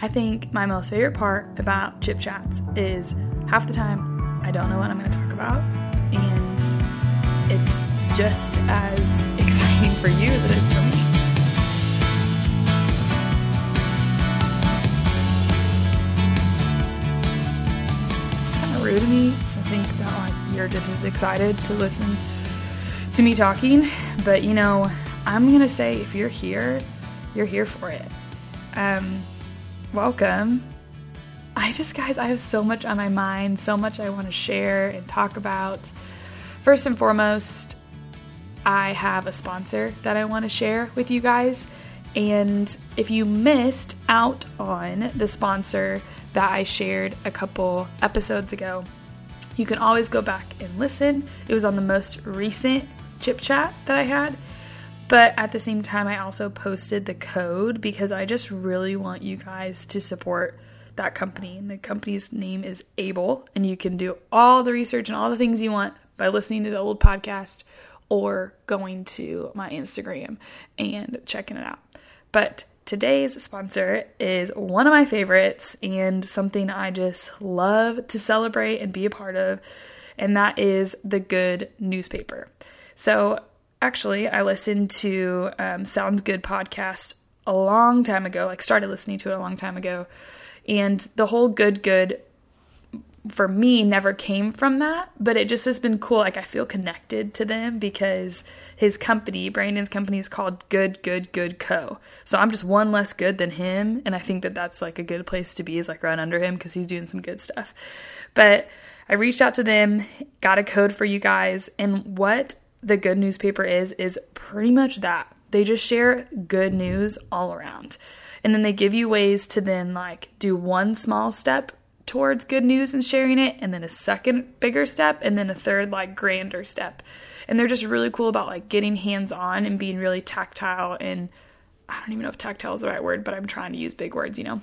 I think my most favorite part about Chip Chats is half the time I don't know what I'm going to talk about, and it's just as exciting for you as it is for me. It's kind of rude of me to think that like you're just as excited to listen to me talking, but you know, I'm gonna say if you're here, you're here for it. Um, welcome. I just, guys, I have so much on my mind, so much I want to share and talk about. First and foremost, I have a sponsor that I want to share with you guys. And if you missed out on the sponsor that I shared a couple episodes ago, you can always go back and listen. It was on the most recent chip chat that I had. But at the same time, I also posted the code because I just really want you guys to support that company. And the company's name is Able, and you can do all the research and all the things you want by listening to the old podcast or going to my Instagram and checking it out. But today's sponsor is one of my favorites and something I just love to celebrate and be a part of, and that is the Good newspaper. So, actually, I listened to um, Sounds Good podcast a long time ago, like, started listening to it a long time ago. And the whole Good Good for me never came from that, but it just has been cool. Like I feel connected to them because his company, Brandon's company, is called Good Good Good Co. So I'm just one less good than him, and I think that that's like a good place to be is like right under him because he's doing some good stuff. But I reached out to them, got a code for you guys, and what the Good newspaper is is pretty much that. They just share good news all around. And then they give you ways to then like do one small step towards good news and sharing it, and then a second bigger step, and then a third, like, grander step. And they're just really cool about like getting hands on and being really tactile. And I don't even know if tactile is the right word, but I'm trying to use big words, you know.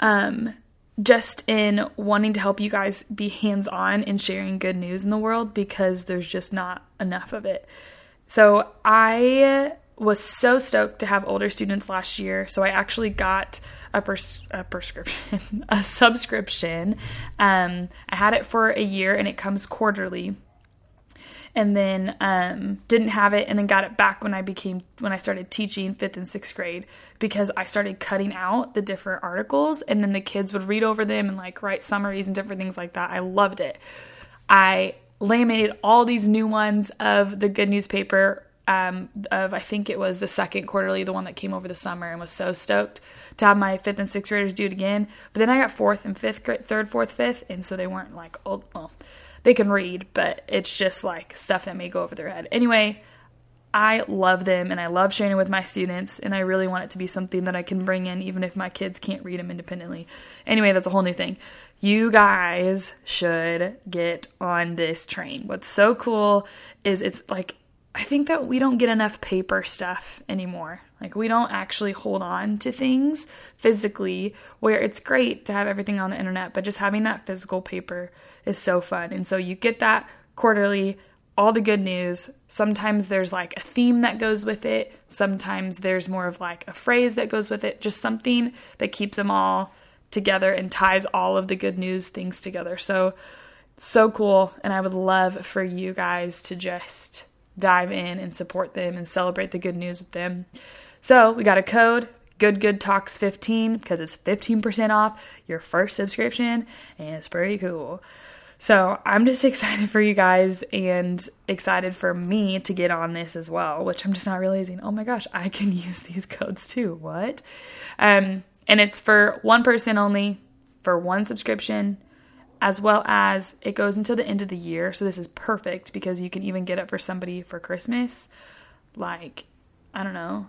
Um, just in wanting to help you guys be hands on in sharing good news in the world because there's just not enough of it. So I was so stoked to have older students last year. So I actually got a, pres- a prescription, a subscription. Um, I had it for a year and it comes quarterly. And then um, didn't have it, and then got it back when I became when I started teaching fifth and sixth grade because I started cutting out the different articles, and then the kids would read over them and like write summaries and different things like that. I loved it. I laminated all these new ones of the good newspaper um, of I think it was the second quarterly, the one that came over the summer, and was so stoked to have my fifth and sixth graders do it again. But then I got fourth and fifth grade, third, fourth, fifth, and so they weren't like old. Well, they can read, but it's just like stuff that may go over their head. Anyway, I love them and I love sharing it with my students, and I really want it to be something that I can bring in even if my kids can't read them independently. Anyway, that's a whole new thing. You guys should get on this train. What's so cool is it's like I think that we don't get enough paper stuff anymore. Like, we don't actually hold on to things physically, where it's great to have everything on the internet, but just having that physical paper is so fun. And so you get that quarterly, all the good news. Sometimes there's like a theme that goes with it, sometimes there's more of like a phrase that goes with it, just something that keeps them all together and ties all of the good news things together. So, so cool. And I would love for you guys to just dive in and support them and celebrate the good news with them. So we got a code Good Good Talks 15 because it's 15% off your first subscription and it's pretty cool. So I'm just excited for you guys and excited for me to get on this as well, which I'm just not realizing, oh my gosh, I can use these codes too. What? Um, and it's for one person only for one subscription as well as it goes until the end of the year. So this is perfect because you can even get it for somebody for Christmas, like I don't know,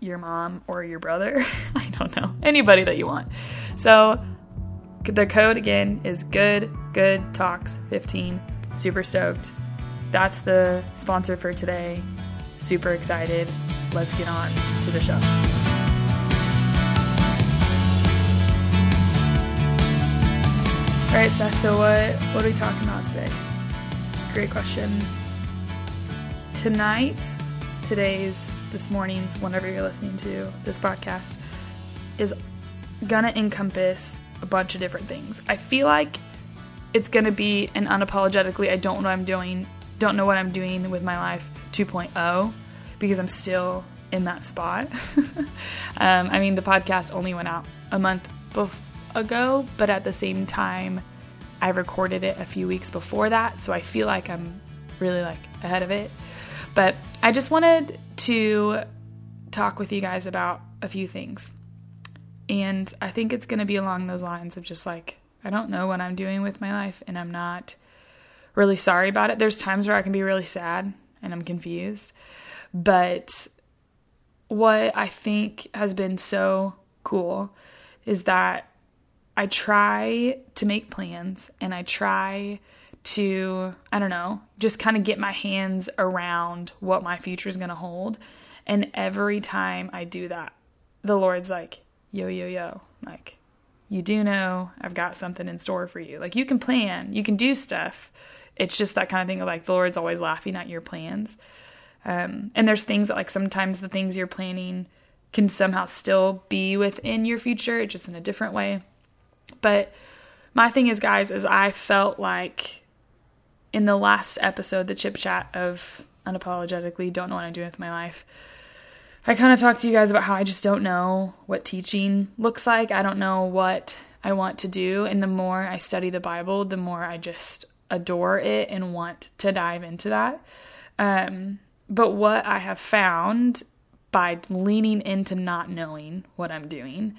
your mom or your brother. I don't know, anybody that you want. So the code again is good good talks 15. Super stoked. That's the sponsor for today. Super excited. Let's get on to the show. All right, Steph. So what what are we talking about today? Great question. Tonight's, today's, this morning's, whenever you're listening to this podcast, is gonna encompass a bunch of different things. I feel like it's gonna be an unapologetically I don't know what I'm doing, don't know what I'm doing with my life 2.0 because I'm still in that spot. um, I mean, the podcast only went out a month bef- ago, but at the same time, I recorded it a few weeks before that, so I feel like I'm really like ahead of it. But I just wanted to talk with you guys about a few things. And I think it's going to be along those lines of just like, I don't know what I'm doing with my life and I'm not really sorry about it. There's times where I can be really sad and I'm confused. But what I think has been so cool is that I try to make plans and I try to, I don't know, just kind of get my hands around what my future is going to hold. And every time I do that, the Lord's like, yo, yo, yo, like, you do know I've got something in store for you. Like, you can plan, you can do stuff. It's just that kind of thing of like, the Lord's always laughing at your plans. Um, and there's things that, like, sometimes the things you're planning can somehow still be within your future, just in a different way. But my thing is, guys, is I felt like in the last episode, the chip chat of unapologetically don't know what I'm doing with my life. I kind of talked to you guys about how I just don't know what teaching looks like. I don't know what I want to do. And the more I study the Bible, the more I just adore it and want to dive into that. Um, but what I have found by leaning into not knowing what I'm doing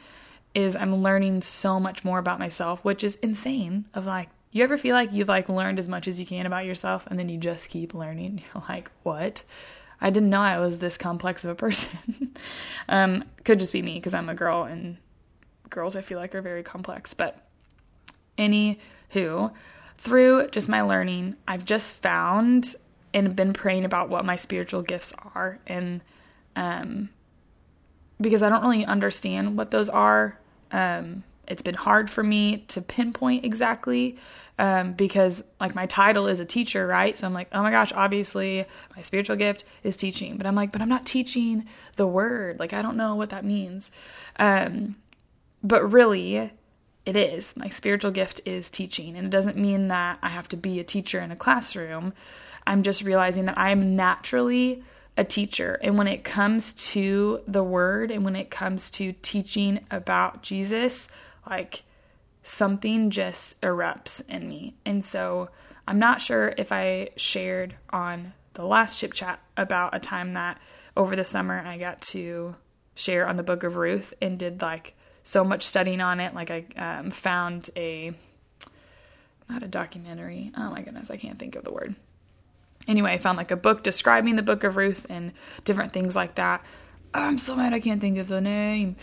is I'm learning so much more about myself, which is insane. Of like, you ever feel like you've like learned as much as you can about yourself and then you just keep learning? You're like, what? I didn't know I was this complex of a person. um, could just be me because I'm a girl and girls I feel like are very complex. But anywho, through just my learning, I've just found and been praying about what my spiritual gifts are and um because I don't really understand what those are. Um it's been hard for me to pinpoint exactly um, because like my title is a teacher right? So i'm like oh my gosh obviously my spiritual gift is teaching. But i'm like but i'm not teaching the word. Like i don't know what that means. Um, but really it is. My spiritual gift is teaching. And it doesn't mean that i have to be a teacher in a classroom. I'm just realizing that i am naturally a teacher and when it comes to the word and when it comes to teaching about jesus like something just erupts in me. And so I'm not sure if I shared on the last chip chat about a time that over the summer I got to share on the book of Ruth and did like so much studying on it. Like I um, found a, not a documentary. Oh my goodness, I can't think of the word. Anyway, I found like a book describing the book of Ruth and different things like that. I'm so mad I can't think of the name.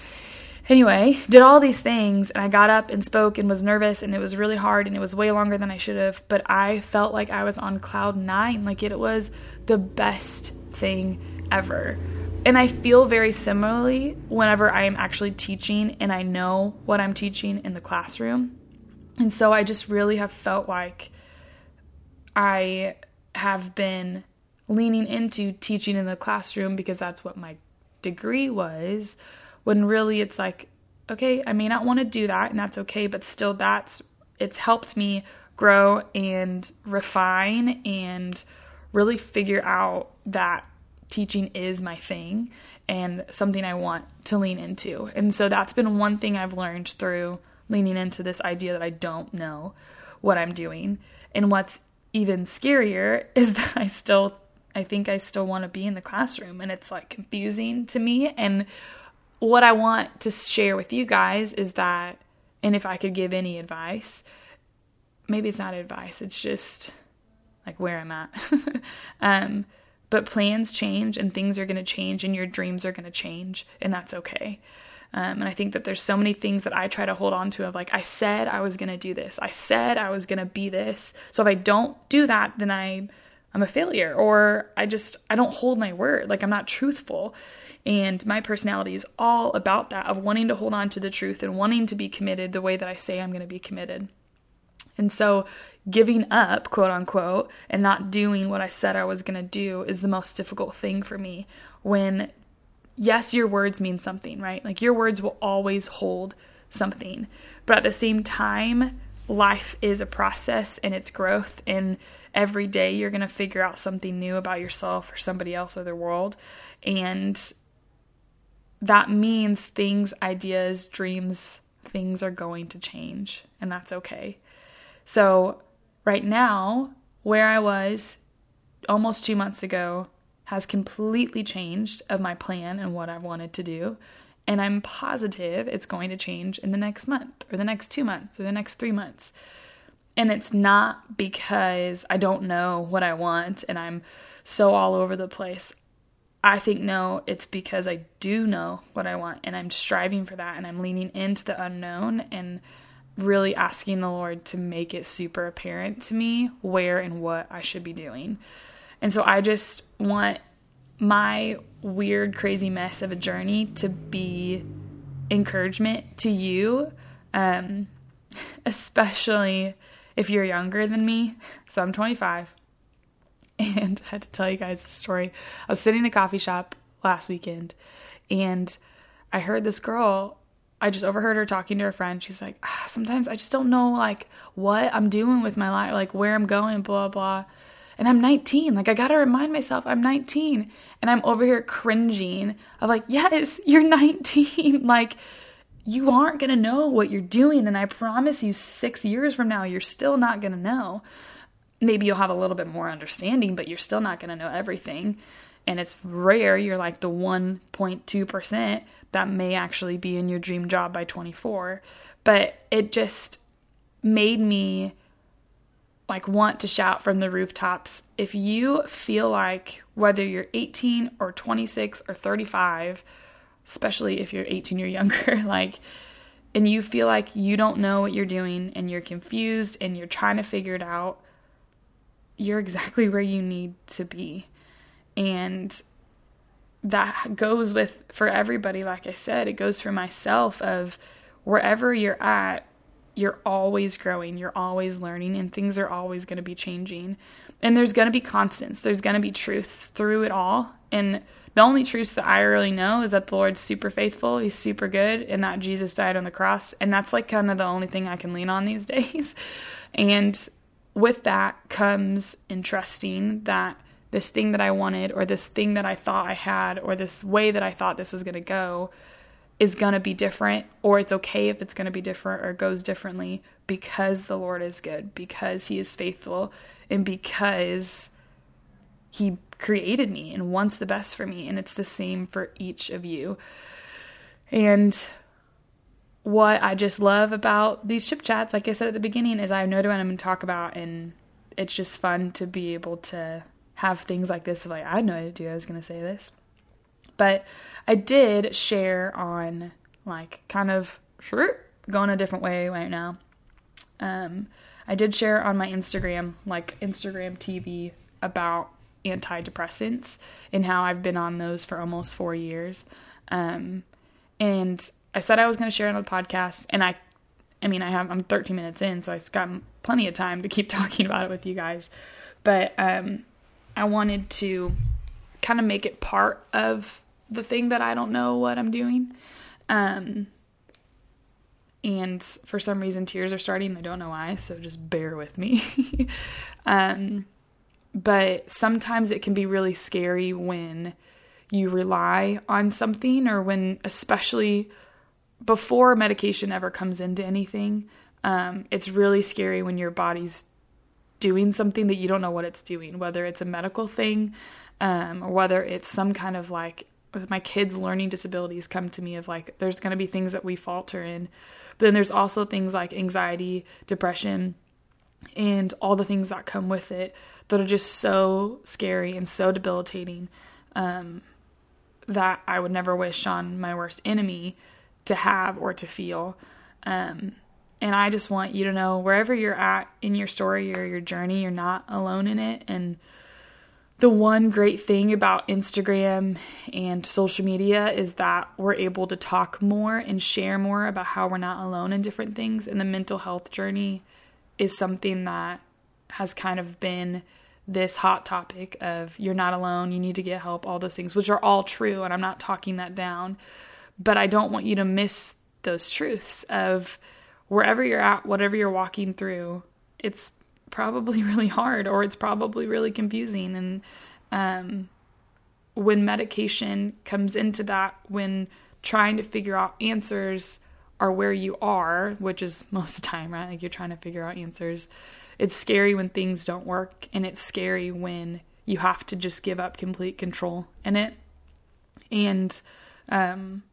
Anyway, did all these things and I got up and spoke and was nervous and it was really hard and it was way longer than I should have, but I felt like I was on cloud 9, like it was the best thing ever. And I feel very similarly whenever I am actually teaching and I know what I'm teaching in the classroom. And so I just really have felt like I have been leaning into teaching in the classroom because that's what my degree was when really it's like, okay, I may not want to do that and that's okay, but still that's it's helped me grow and refine and really figure out that teaching is my thing and something I want to lean into. And so that's been one thing I've learned through leaning into this idea that I don't know what I'm doing. And what's even scarier is that I still I think I still want to be in the classroom and it's like confusing to me and what I want to share with you guys is that, and if I could give any advice, maybe it's not advice, it's just like where I'm at. um, but plans change and things are going to change and your dreams are going to change, and that's okay. Um, and I think that there's so many things that I try to hold on to of like, I said I was going to do this. I said I was going to be this. So if I don't do that, then I, I'm a failure or I just, I don't hold my word. Like I'm not truthful. And my personality is all about that of wanting to hold on to the truth and wanting to be committed the way that I say I'm going to be committed. And so, giving up, quote unquote, and not doing what I said I was going to do is the most difficult thing for me when yes, your words mean something, right? Like your words will always hold something. But at the same time, life is a process and it's growth and every day you're going to figure out something new about yourself or somebody else or the world and that means things ideas dreams things are going to change and that's okay so right now where i was almost 2 months ago has completely changed of my plan and what I've wanted to do and I'm positive it's going to change in the next month or the next two months or the next three months. And it's not because I don't know what I want and I'm so all over the place. I think no, it's because I do know what I want and I'm striving for that and I'm leaning into the unknown and really asking the Lord to make it super apparent to me where and what I should be doing. And so I just want my weird, crazy mess of a journey to be encouragement to you, um, especially if you're younger than me. So I'm 25. And I had to tell you guys a story. I was sitting in a coffee shop last weekend and I heard this girl I just overheard her talking to her friend. She's like, ah, sometimes I just don't know like what I'm doing with my life, like where I'm going, blah blah and I'm 19. Like I got to remind myself I'm 19 and I'm over here cringing of like, "Yes, you're 19." like you aren't to know what you're doing and I promise you 6 years from now you're still not to know. Maybe you'll have a little bit more understanding, but you're still not to know everything. And it's rare you're like the 1.2% that may actually be in your dream job by 24. But it just made me like want to shout from the rooftops if you feel like whether you're 18 or 26 or 35 especially if you're 18 or younger like and you feel like you don't know what you're doing and you're confused and you're trying to figure it out you're exactly where you need to be. And that goes with for everybody like i said it goes for myself of wherever you're at you're always growing, you're always learning, and things are always going to be changing. And there's going to be constants, there's going to be truths through it all. And the only truths that I really know is that the Lord's super faithful, He's super good, and that Jesus died on the cross. And that's like kind of the only thing I can lean on these days. And with that comes entrusting that this thing that I wanted, or this thing that I thought I had, or this way that I thought this was going to go is going to be different, or it's okay if it's going to be different or goes differently because the Lord is good, because He is faithful, and because He created me and wants the best for me. And it's the same for each of you. And what I just love about these chip chats, like I said at the beginning, is I have know what I'm going to talk about, and it's just fun to be able to have things like this. Like, I had no idea I was going to say this. But I did share on like kind of going a different way right now. Um, I did share on my Instagram, like Instagram TV, about antidepressants and how I've been on those for almost four years. Um, and I said I was going to share it on the podcast, and I, I mean, I have I'm 13 minutes in, so I've got plenty of time to keep talking about it with you guys. But um, I wanted to kind of make it part of the thing that I don't know what I'm doing. Um, and for some reason, tears are starting. I don't know why, so just bear with me. um, but sometimes it can be really scary when you rely on something, or when, especially before medication ever comes into anything, um, it's really scary when your body's doing something that you don't know what it's doing, whether it's a medical thing um, or whether it's some kind of like with my kids' learning disabilities come to me of like there's going to be things that we falter in. But then there's also things like anxiety, depression, and all the things that come with it that are just so scary and so debilitating um, that I would never wish on my worst enemy to have or to feel. Um, and I just want you to know wherever you're at in your story or your journey, you're not alone in it. And the one great thing about Instagram and social media is that we're able to talk more and share more about how we're not alone in different things. And the mental health journey is something that has kind of been this hot topic of you're not alone, you need to get help, all those things, which are all true, and I'm not talking that down. But I don't want you to miss those truths of wherever you're at, whatever you're walking through, it's probably really hard or it's probably really confusing. And um, when medication comes into that, when trying to figure out answers are where you are, which is most of the time, right? Like you're trying to figure out answers. It's scary when things don't work, and it's scary when you have to just give up complete control in it. And um,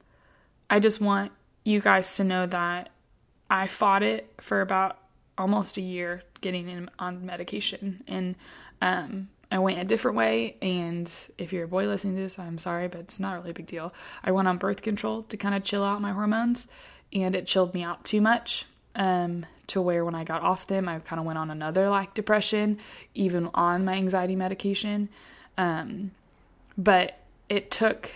I just want you guys to know that I fought it for about almost a year getting in, on medication. And um, I went a different way. And if you're a boy listening to this, I'm sorry, but it's not really a big deal. I went on birth control to kind of chill out my hormones, and it chilled me out too much. Um, to where when I got off them, I kind of went on another like depression, even on my anxiety medication. Um, but it took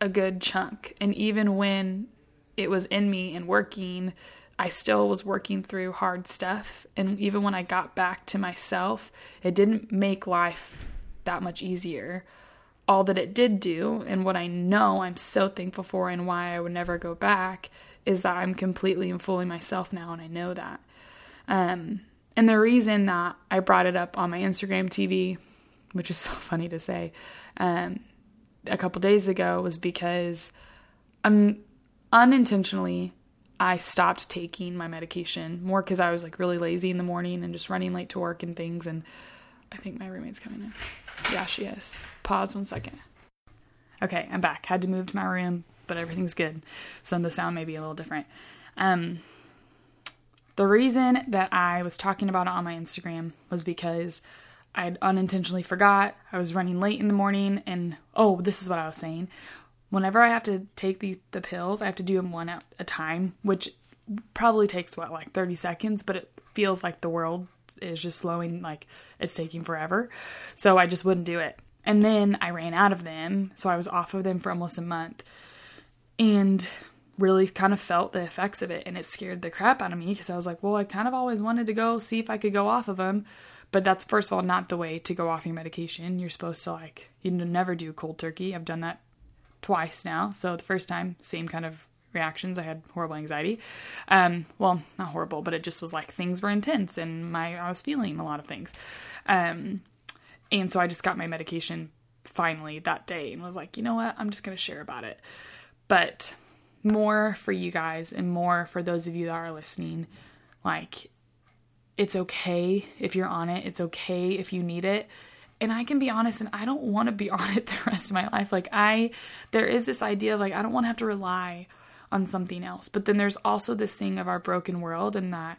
a good chunk. And even when it was in me and working, I still was working through hard stuff. And even when I got back to myself, it didn't make life that much easier. All that it did do, and what I know I'm so thankful for, and why I would never go back, is that I'm completely and fully myself now, and I know that. Um, and the reason that I brought it up on my Instagram TV, which is so funny to say, um, a couple days ago, was because I'm unintentionally I stopped taking my medication more because I was like really lazy in the morning and just running late to work and things. And I think my roommate's coming in. Yeah, she is. Pause one second. Okay, I'm back. Had to move to my room, but everything's good. So the sound may be a little different. Um, the reason that I was talking about it on my Instagram was because I unintentionally forgot. I was running late in the morning, and oh, this is what I was saying whenever I have to take the the pills, I have to do them one at a time, which probably takes what like 30 seconds, but it feels like the world is just slowing like it's taking forever. So I just wouldn't do it. And then I ran out of them, so I was off of them for almost a month. And really kind of felt the effects of it and it scared the crap out of me because I was like, well, I kind of always wanted to go see if I could go off of them. But that's first of all not the way to go off your medication. You're supposed to like you never do cold turkey. I've done that twice now. So the first time, same kind of reactions. I had horrible anxiety. Um, well, not horrible, but it just was like things were intense and my I was feeling a lot of things. Um, and so I just got my medication finally that day and was like, you know what, I'm just gonna share about it. But more for you guys and more for those of you that are listening, like it's okay if you're on it. It's okay if you need it and I can be honest and I don't want to be on it the rest of my life. Like I there is this idea of like I don't want to have to rely on something else. But then there's also this thing of our broken world and that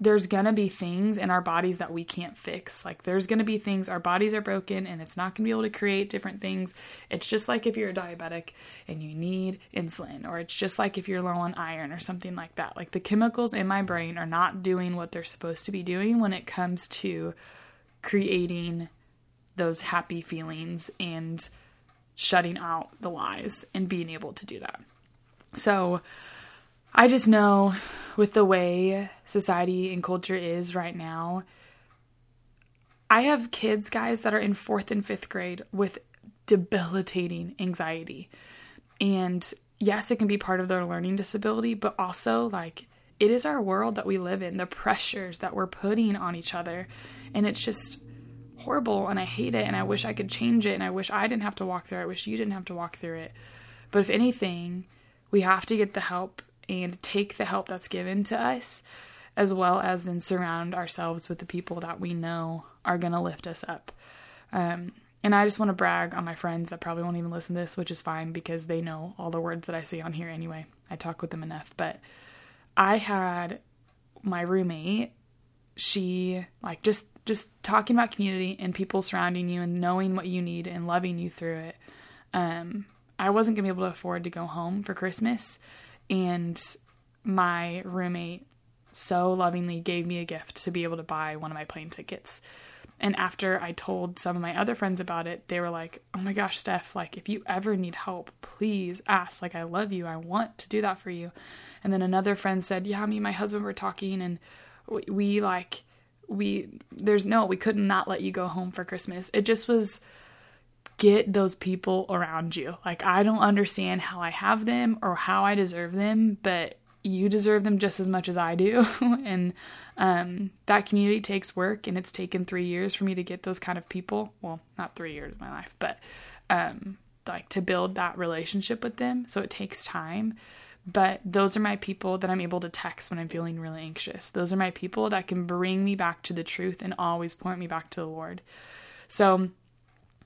there's going to be things in our bodies that we can't fix. Like there's going to be things our bodies are broken and it's not going to be able to create different things. It's just like if you're a diabetic and you need insulin or it's just like if you're low on iron or something like that. Like the chemicals in my brain are not doing what they're supposed to be doing when it comes to creating those happy feelings and shutting out the lies and being able to do that. So I just know with the way society and culture is right now, I have kids, guys, that are in fourth and fifth grade with debilitating anxiety. And yes, it can be part of their learning disability, but also like it is our world that we live in, the pressures that we're putting on each other and it's just horrible and I hate it and I wish I could change it and I wish I didn't have to walk through it. I wish you didn't have to walk through it. But if anything, we have to get the help and take the help that's given to us as well as then surround ourselves with the people that we know are going to lift us up. Um, and I just want to brag on my friends that probably won't even listen to this, which is fine because they know all the words that I say on here anyway. I talk with them enough. But I had my roommate she like just just talking about community and people surrounding you and knowing what you need and loving you through it. Um, I wasn't gonna be able to afford to go home for Christmas, and my roommate so lovingly gave me a gift to be able to buy one of my plane tickets. And after I told some of my other friends about it, they were like, "Oh my gosh, Steph, like if you ever need help, please ask. Like I love you. I want to do that for you." And then another friend said, "Yeah, me and my husband were talking and we, we like we there's no we could not let you go home for Christmas. It just was get those people around you. Like I don't understand how I have them or how I deserve them, but you deserve them just as much as I do. and um, that community takes work, and it's taken three years for me to get those kind of people. Well, not three years of my life, but um, like to build that relationship with them. So it takes time. But those are my people that I'm able to text when I'm feeling really anxious. Those are my people that can bring me back to the truth and always point me back to the Lord. So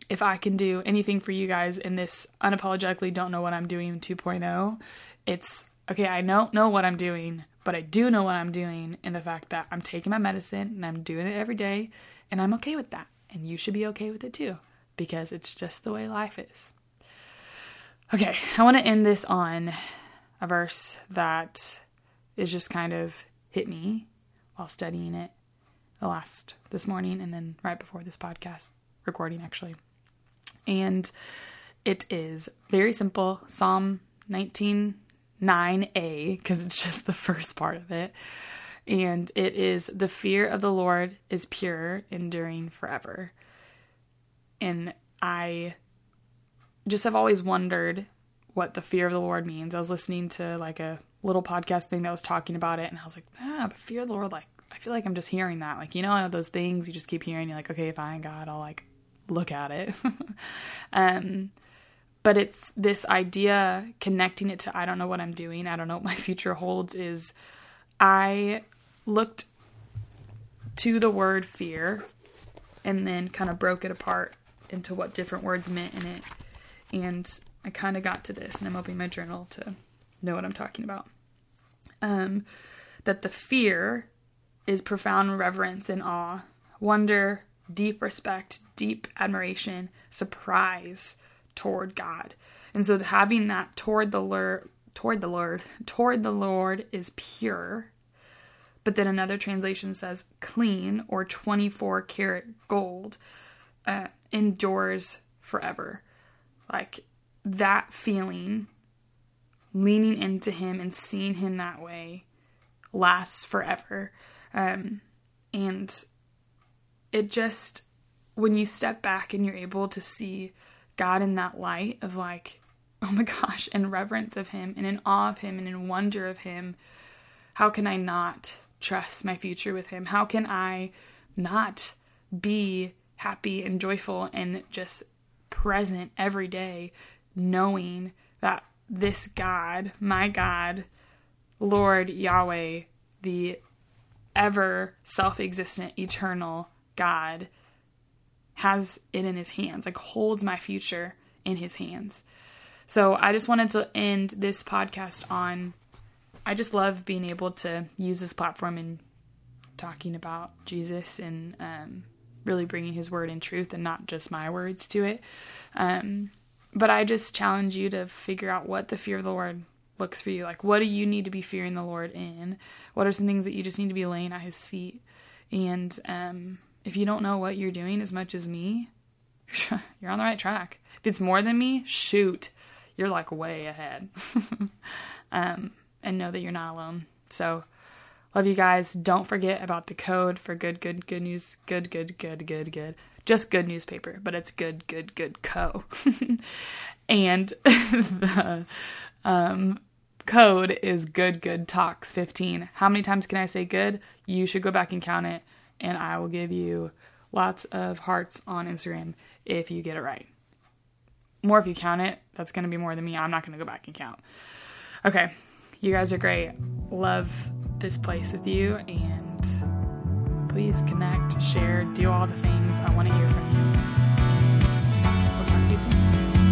if I can do anything for you guys in this unapologetically don't know what I'm doing 2.0, it's okay, I don't know what I'm doing, but I do know what I'm doing in the fact that I'm taking my medicine and I'm doing it every day and I'm okay with that. And you should be okay with it too because it's just the way life is. Okay, I want to end this on a verse that is just kind of hit me while studying it the last this morning and then right before this podcast recording actually. And it is very simple Psalm 19 9a because it's just the first part of it. And it is the fear of the Lord is pure, enduring forever. And I just have always wondered what the fear of the Lord means. I was listening to like a little podcast thing that was talking about it, and I was like, ah, the fear of the Lord, like, I feel like I'm just hearing that. Like, you know, those things you just keep hearing, you're like, okay, fine, God, I'll like look at it. um, but it's this idea connecting it to I don't know what I'm doing, I don't know what my future holds is I looked to the word fear and then kind of broke it apart into what different words meant in it. And I kind of got to this, and I'm opening my journal to know what I'm talking about. Um, that the fear is profound reverence and awe, wonder, deep respect, deep admiration, surprise, toward God. And so having that toward the Lord, toward the Lord, toward the Lord is pure. But then another translation says clean or 24 karat gold uh, endures forever. Like that feeling, leaning into Him and seeing Him that way lasts forever. Um, and it just, when you step back and you're able to see God in that light of like, oh my gosh, in reverence of Him and in awe of Him and in wonder of Him, how can I not trust my future with Him? How can I not be happy and joyful and just present every day, knowing that this God, my God, Lord Yahweh, the ever self existent, eternal God, has it in his hands, like holds my future in his hands. So I just wanted to end this podcast on I just love being able to use this platform and talking about Jesus and um, really bringing his word in truth and not just my words to it. Um, but I just challenge you to figure out what the fear of the Lord looks for you. Like, what do you need to be fearing the Lord in? What are some things that you just need to be laying at his feet? And um, if you don't know what you're doing as much as me, you're on the right track. If it's more than me, shoot, you're like way ahead. um, and know that you're not alone. So, love you guys. Don't forget about the code for good, good, good news. Good, good, good, good, good. Just good newspaper, but it's good, good, good co. and the um, code is good, good talks 15. How many times can I say good? You should go back and count it and I will give you lots of hearts on Instagram if you get it right. More if you count it. That's going to be more than me. I'm not going to go back and count. Okay. You guys are great. Love this place with you and please connect, share, do all the things. I want to hear from you. And we'll talk to you soon.